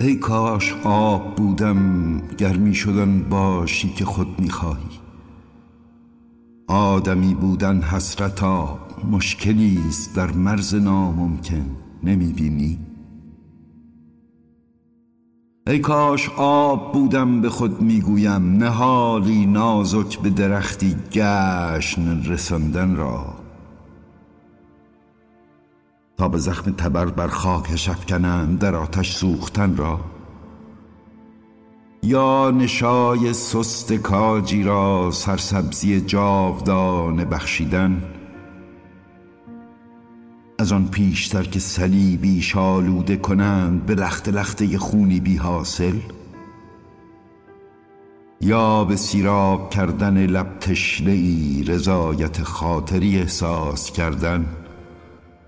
ای کاش آب بودم گرمی شدن باشی که خود می‌خواهی آدمی بودن حسرتا مشکلی است در مرز ناممکن نمی‌بینی ای کاش آب بودم به خود می‌گویم نهالی نازک به درختی گشن رساندن را. تا به زخم تبر بر خاک شفکنند در آتش سوختن را. یا نشای سست کاجی را سرسبزی جاودانه بخشیدن. از آن پیشتر که صلیبی شالوده کنند به لخت لخته خونی بی حاصل. یا به سیراب کردن لب تشنه ای رضایت خاطری احساس کردن.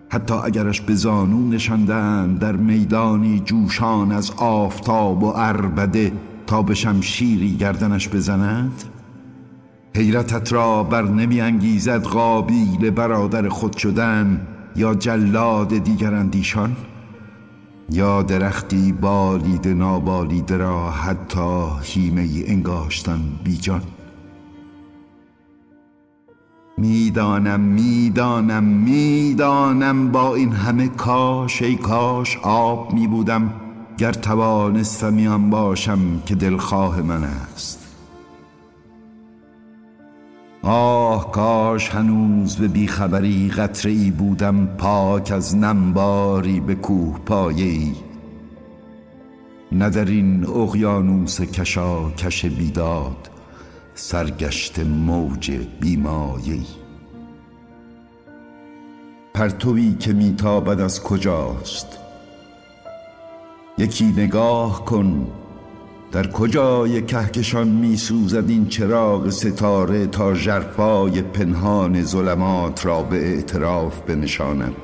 حتی اگرش به زانو نشاندن در میدانی جوشان از آفتاب و اربده تا به شمشیری گردنش بزند؟ حیرتت را بر نمی انگیزد قابیل برادر خود شدن یا جلاد دیگر اندیشان؟ یا درختی بالید نابالیده را حتی هیمه انگاشتن بیجان؟ می‌دانم می‌دانم می‌دانم با این همه کاش ای کاش آب می بودم گر توانستمی آن باشم که دلخواه من است. آه کاش هنوز به بیخبری قطره ای بودم پاک از نمباری به کوه پایه نه در این اقیانوس کشا کش بیداد سرگشت موج بیمایه. پرتوی که میتابد از کجاست؟ یکی نگاه کن در کجای کهکشان می سوزد این چراغ ستاره تا ژرفای پنهان ظلمات را به اعتراف بنشاند.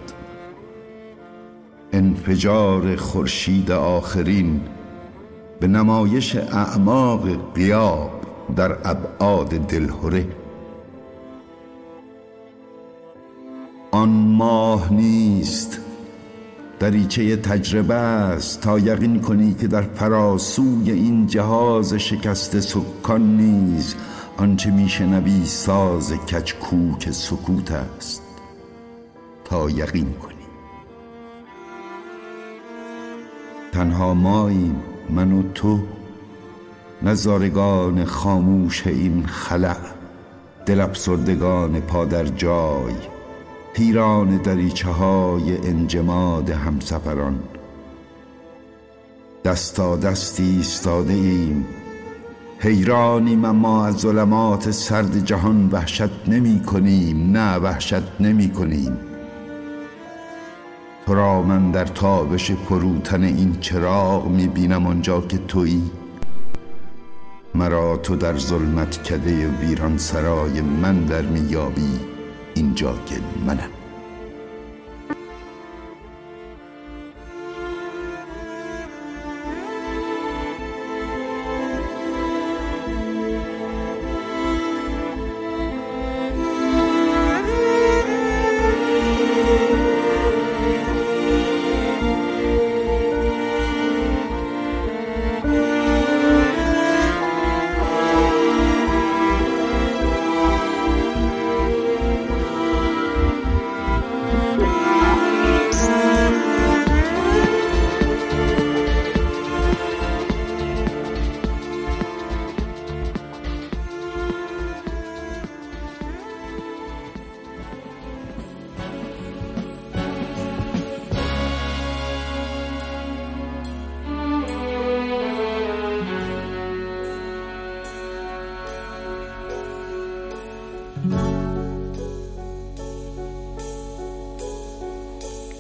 انفجار خورشید آخرین به نمایش اعماق قیاب. در ابعاد دلهره آن ماه نیست. دریچه تجربه است. تا یقین کنی که در فراسوی این جهاز شکست سکان نیز. آنچه میشنوی ساز کچکوک سکوت است. تا یقین کنی. تنها ماییم. من و تو. نزارگان خاموش این خلع پا در جای پیران دریچه های انجماد همسفران. دستا دستی ایستاده ایم حیرانیم اما از ظلمات سرد جهان وحشت نمی کنیم نه وحشت نمی کنیم تو را من در تابش پروتن این چراغ می بینم آنجا که تویی. مرا تو در ظلمت کده ویران سرای من در میابی اینجا که منم.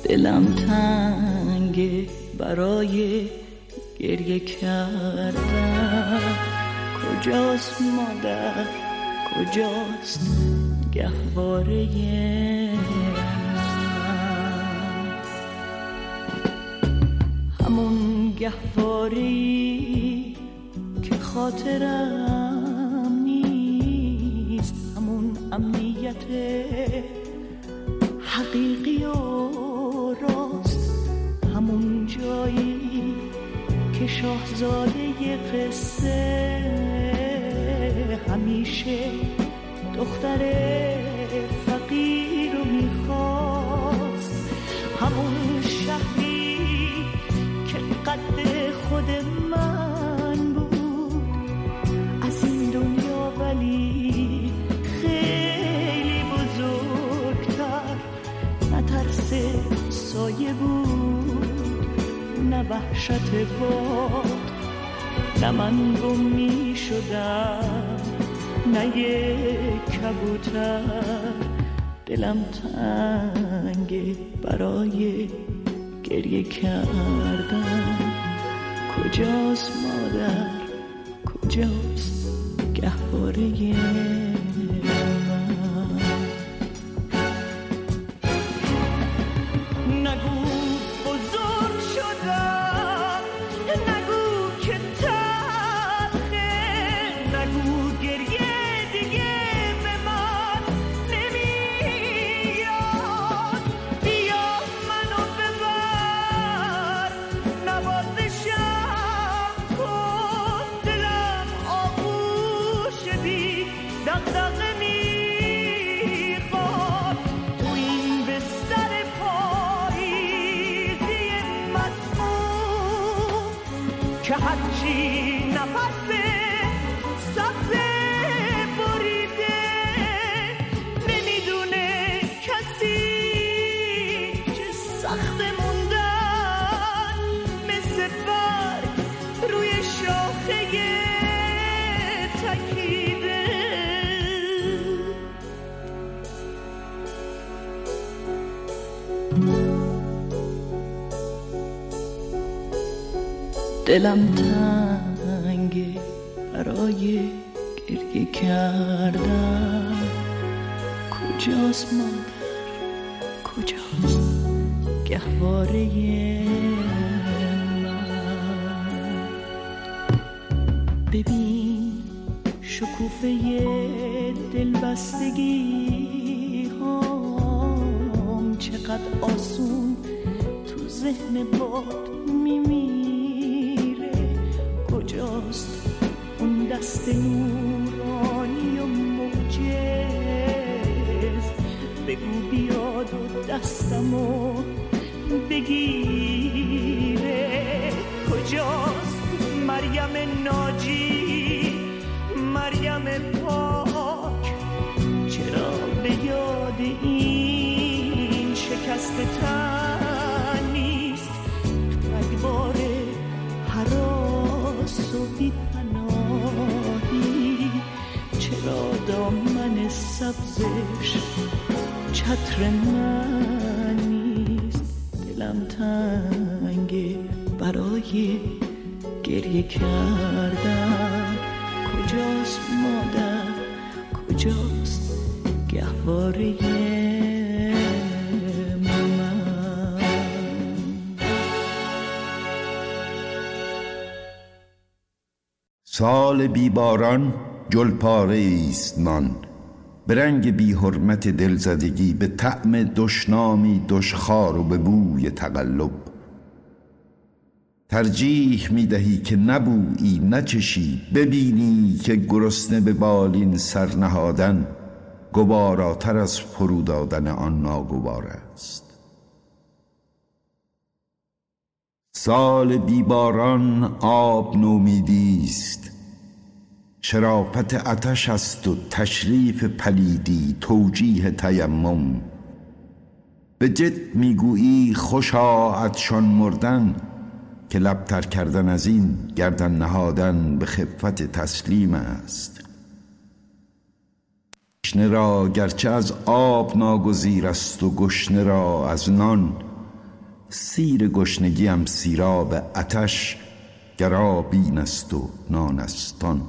دلم تنگ برای گریه کردن. کجاست مادر؟ کجاست گهواره همون گهواره که خاطرم امنیت حقیقی و راست. همون جایی که شاهزاده قصه همیشه دختر نه من گم می شدم نه یک کبوتر. دلم تنگه برای گریه کردن. کجاست مادر؟ کجاست گهواره؟ که هرچی نفس سبز دلم تنگه برای گریه کردن. کجاست مادر؟ کجاست گهواره من؟ ببین شکوفه دلبستگی هم چقدر آسون تو ذهن باد کجاست؟ اون دست نورانی و موجز بگو بیاد و دستمو بگیره. کجاست مریم ناجی؟ مریم پاک. چرا به یاد این شکست تن بی پناهی؟ چرا دامن سبزش چتر من نیست؟ دلم تنگه برای گریه کردن. کجاست مادر؟ کجاست گهواره؟ سال بیباران جل پاره است نان. به رنگ بی حرمت دلزدگی به طعم دشنامی دشخار و به بوی تقلب. ترجیح می دهی که نبویی نچشی. ببینی که گرسنه به بالین سر نهادن. گواراتر از فرو دادن آن ناگوار است. سال بیباران آب نومیدی است. شرافت اتش است و تشریف پلیدی توجیه تیمم. به جد می‌گویی خوشا عطشان مردن که لبتر کردن از این گردن نهادن به خفت تسلیم است. گشنه را گرچه از آب ناگزیر است و گشنه را از نان سیر گشنگیم سیراب اتش گرابین است و نانستان.